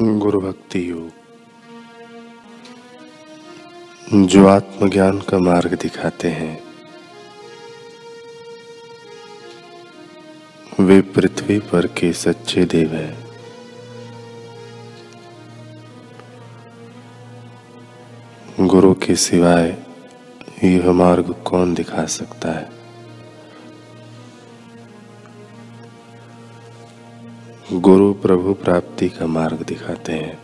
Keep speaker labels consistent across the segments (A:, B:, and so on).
A: गुरु भक्ति योग, जो आत्मज्ञान का मार्ग दिखाते हैं। वे पृथ्वी पर के सच्चे देव हैं। गुरु के सिवाय यह मार्ग कौन दिखा सकता है? गुरु प्रभु प्राप्ति का मार्ग दिखाते हैं।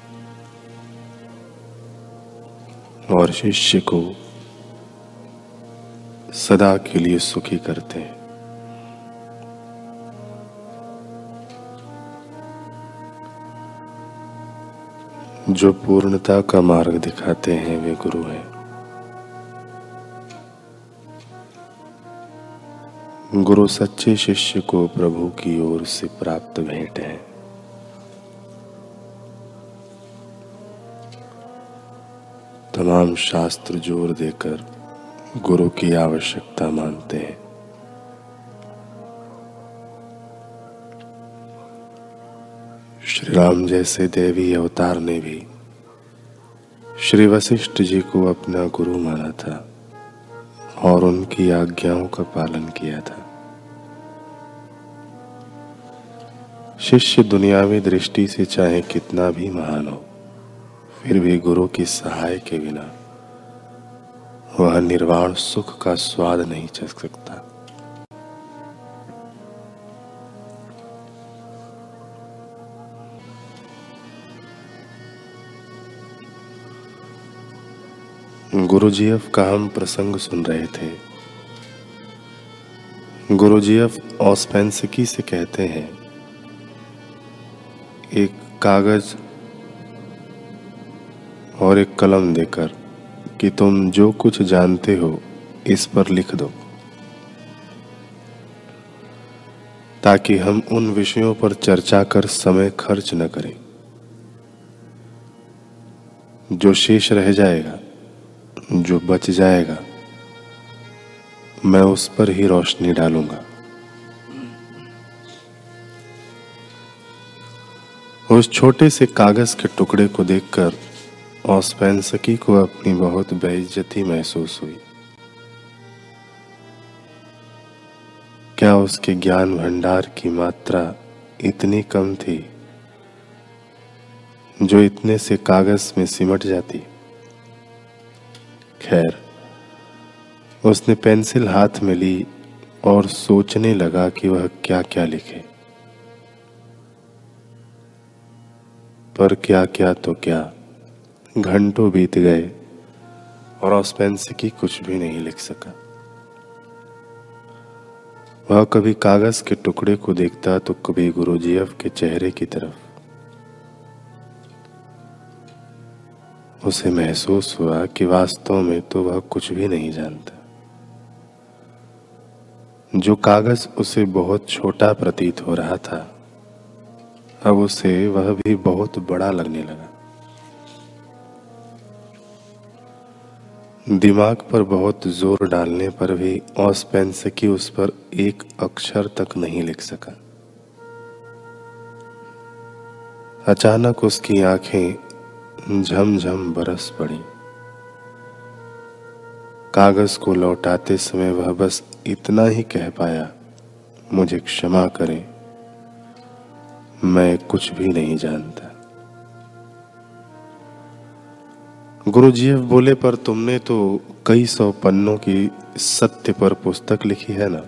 A: और शिष्य को सदा के लिए सुखी करते हैं। जो पूर्णता का मार्ग दिखाते हैं, वे गुरु हैं। गुरु सच्चे शिष्य को प्रभु की ओर से प्राप्त भेंट है। तमाम शास्त्र ज़ोर देकर गुरु की आवश्यकता मानते हैं। श्री राम जैसे देवी अवतार ने भी श्री वशिष्ठ जी को अपना गुरु माना था और उनकी आज्ञाओं का पालन किया था। शिष्य दुनियावी दृष्टि से चाहे कितना भी महान हो फिर भी गुरु की सहाय के बिना वह निर्वाण सुख का स्वाद नहीं चख सकता। गुरुजीएफ का हम प्रसंग सुन रहे थे। गुरुजीएफ ऑस्पेंसिकी से कहते हैं, एक कागज़ और एक कलम देकर कि तुम जो कुछ जानते हो, इस पर लिख दो। ताकि हम उन विषयों पर चर्चा कर समय खर्च न करें। जो शेष रह जाएगा, जो बच जाएगा, मैं उस पर ही रोशनी डालूँगा। उस छोटे से कागज़ के टुकड़े को देखकर ऑस्पेंसकी को अपनी बहुत बेइज्जती महसूस हुई। क्या उसके ज्ञान भंडार की मात्रा इतनी कम थी, जो इतने से कागज़ में सिमट जाती? खैर, उसने पेंसिल हाथ में ली और सोचने लगा कि वह क्या क्या लिखे। पर क्या क्या तो क्या घंटों बीत गए और ऑस्पेंस की कुछ भी नहीं लिख सका। वह कभी कागज़ के टुकड़े को देखता तो कभी गुरुजीएफ के चेहरे की तरफ़। उसे महसूस हुआ कि वास्तव में तो वह कुछ भी नहीं जानता। जो कागज़ उसे बहुत छोटा प्रतीत हो रहा था, अब उसे वह भी बहुत बड़ा लगने लगा। दिमाग पर बहुत ज़ोर डालने पर भी ऑस्पेंसकी उस पर एक अक्षर तक नहीं लिख सका। अचानक उसकी आँखें झमझम बरस पड़ी। कागज़ को लौटाते समय वह बस इतना ही कह पाया, मुझे क्षमा करें, मैं कुछ भी नहीं जानता। गुरुजी बोले, पर तुमने तो कई सौ पन्नों की सत्य पर पुस्तक लिखी है ना?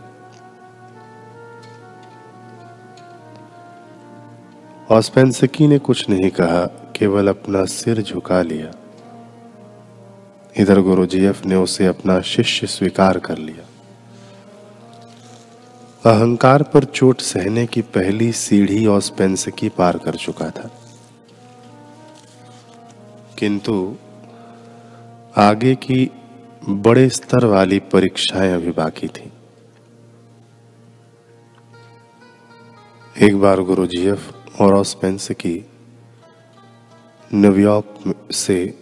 A: ऑस्पेंसकी ने कुछ नहीं कहा, केवल अपना सिर झुका लिया। इधर गुरुजीएफ ने उसे अपना शिष्य स्वीकार कर लिया। अहंकार पर चोट सहने की पहली सीढ़ी ऑस्पेंसकी पार कर चुका था। किंतु आगे की बड़े स्तर वाली परीक्षाएँ अभी बाकी थी। एक बार गुरु जी एफ़ और ऑस्पेंसकी न्यूयॉर्क से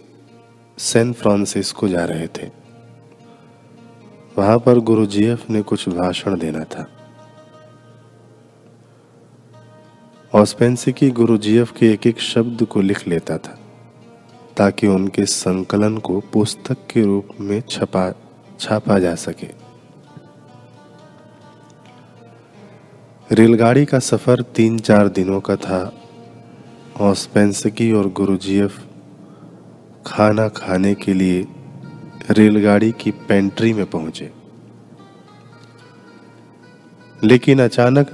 A: सैन फ्रांसिस्को जा रहे थे। वहाँ पर गुरु जी एफ़ ने कुछ भाषण देना था। ऑस्पेंसिकी एफ़ के एक एक शब्द को लिख लेता था। ताकि उनके संकलन को पुस्तक के रूप में छपा, छापा जा सके। रेलगाड़ी का सफ़र तीन चार दिनों का था ऑस्पेंसकी और गुरुजीएफ खाना खाने के लिए रेलगाड़ी की पेंट्री में पहुँचे। लेकिन अचानक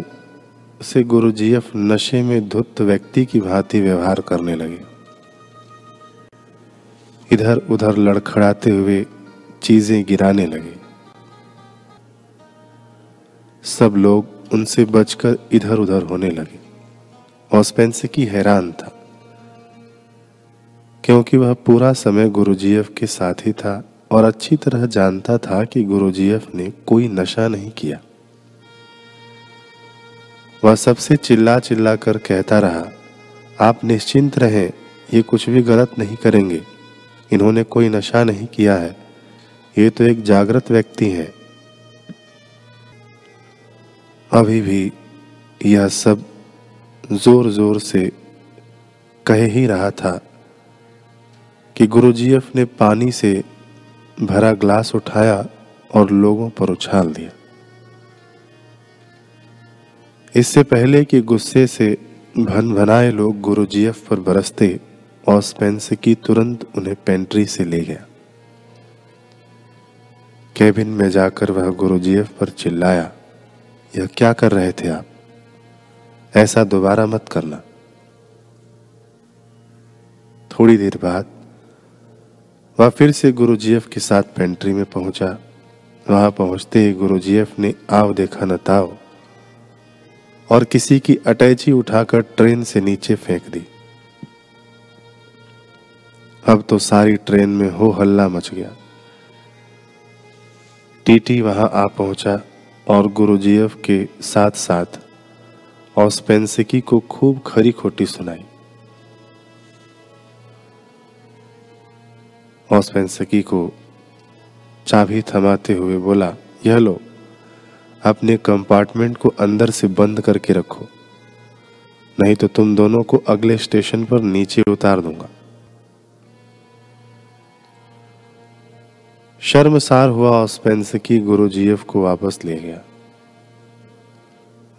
A: से गुरुजीएफ नशे में धुत व्यक्ति की भांति व्यवहार करने लगे। इधर उधर लड़खड़ाते हुए चीज़ें गिराने लगे। सब लोग उनसे बचकर इधर उधर होने लगे। ऑस्पेंसिकी हैरान था, क्योंकि वह पूरा समय गुरुजीएफ के साथ ही था और अच्छी तरह जानता था कि गुरुजीएफ ने कोई नशा नहीं किया। वह सबसे चिल्ला चिल्ला कर कहता रहा, आप निश्चिंत रहें, ये कुछ भी गलत नहीं करेंगे। इन्होंने कोई नशा नहीं किया है। ये तो एक जागृत व्यक्ति है। अभी भी यह सब ज़ोर ज़ोर से कह ही रहा था कि गुरुजीएफ ने पानी से भरा ग्लास उठाया और लोगों पर उछाल दिया। इससे पहले कि गुस्से से भन भनाए लोग गुरुजीएफ पर बरसते की तुरंत उन्हें पेंट्री से ले गया। केबिन में जाकर वह गुरुजीएफ पर चिल्लाया, यह क्या कर रहे थे आप? ऐसा दोबारा मत करना। थोड़ी देर बाद, वह फिर से गुरुजीएफ के साथ पेंट्री में पहुँचा। वहाँ पहुँचते ही गुरुजीएफ ने आव देखा न ताव और किसी की अटैची उठाकर ट्रेन से नीचे फेंक दी। अब तो सारी ट्रेन में हो हल्ला मच गया। टीटी वहाँ आ पहुँचा और गुरुजीएफ के साथ साथ ऑस्पेंसिकी को खूब खरी खोटी सुनाई। ऑस्पेंसिकी को चाबी थमाते हुए बोला, यह लो, अपने कंपार्टमेंट को अंदर से बंद करके रखो, नहीं तो तुम दोनों को अगले स्टेशन पर नीचे उतार दूँगा। शर्मसार हुआ ऑस्पेंसकी गुरुजीएफ को वापस ले गया।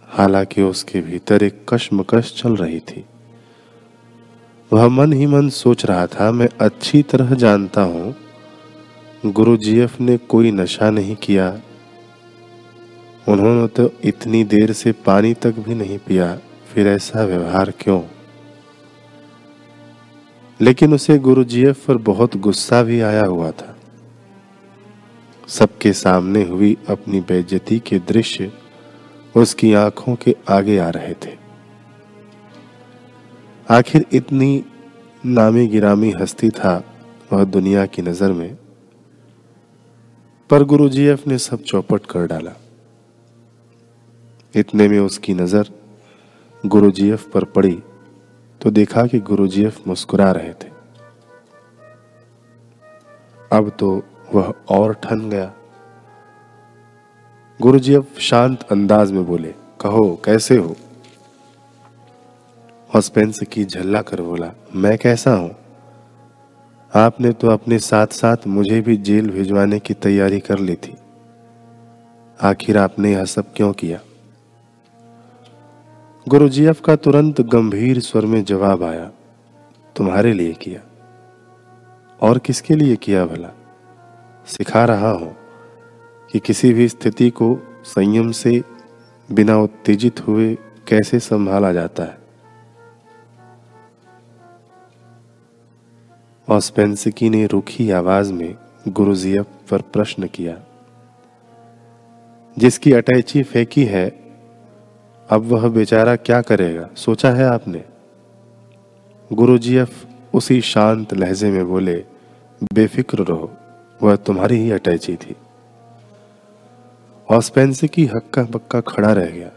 A: हालाँकि उसके भीतर एक कश्मकश चल रही थी। वह मन ही मन सोच रहा था, मैं अच्छी तरह जानता हूँ, गुरुजीएफ ने कोई नशा नहीं किया। उन्होंने तो इतनी देर से पानी तक भी नहीं पिया, फिर ऐसा व्यवहार क्यों? लेकिन उसे गुरुजीएफ पर बहुत गुस्सा भी आया हुआ था। सबके सामने हुई अपनी बेज्जती के दृश्य उसकी आँखों के आगे आ रहे थे। आखिर इतनी नामी गिरामी हस्ती था वह दुनिया की नज़र में, पर गुरु गुरुजीएफ ने सब चौपट कर डाला। इतने में उसकी नज़र गुरु गुरुजीएफ पर पड़ी तो देखा कि गुरु गुरुजीएफ मुस्कुरा रहे थे। अब तो वह और ठन गया। गुरुजीएफ शांत अंदाज में बोले, कहो, कैसे हो? हॉस्पेंस की झल्ला कर बोला, मैं कैसा हूँ? आपने तो अपने साथ साथ मुझे भी जेल भिजवाने की तैयारी कर ली थी। आखिर आपने यह सब क्यों किया? गुरुजीएफ का तुरंत गंभीर स्वर में जवाब आया, तुम्हारे लिए किया। और किसके लिए किया भला? सिखा रहा हूँ कि किसी भी स्थिति को संयम से बिना उत्तेजित हुए कैसे संभाला जाता है। ऑस्पेंसिकी ने रूखी आवाज़ में गुरुजीएफ पर प्रश्न किया, जिसकी अटैची फेंकी है, अब वह बेचारा क्या करेगा? सोचा है आपने? गुरुजीएफ उसी शांत लहजे में बोले, बेफिक्र रहो। वह तुम्हारी ही अटैची थी। की हक्का बक्का खड़ा रह गया।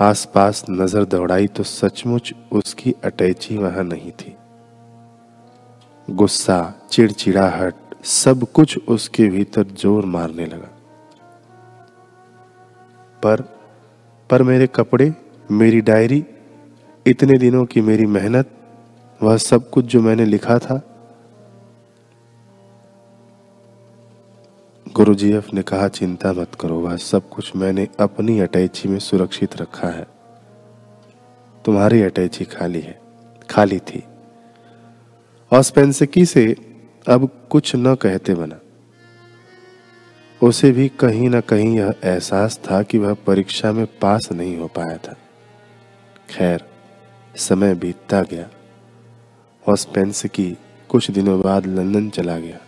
A: आसपास नज़र दौड़ाई तो सचमुच उसकी अटैची वहाँ नहीं थी। गुस्सा, चिड़चिड़ाहट, सब कुछ उसके भीतर ज़ोर मारने लगा। पर पर मेरे कपड़े, मेरी डायरी, इतने दिनों की मेरी मेहनत, वह सब कुछ जो मैंने लिखा था गुरु जी एफ़ ने कहा, चिंता मत करो वह सब कुछ मैंने अपनी अटैची में सुरक्षित रखा है। तुम्हारी अटैची खाली है, खाली थी। ऑस्पेंसिकी से अब कुछ न कहते बना। उसे भी कहीं ना कहीं यह एहसास था कि वह परीक्षा में पास नहीं हो पाया था। खैर, समय बीतता गया ऑस्पेंसिकी कुछ दिनों बाद लंदन चला गया।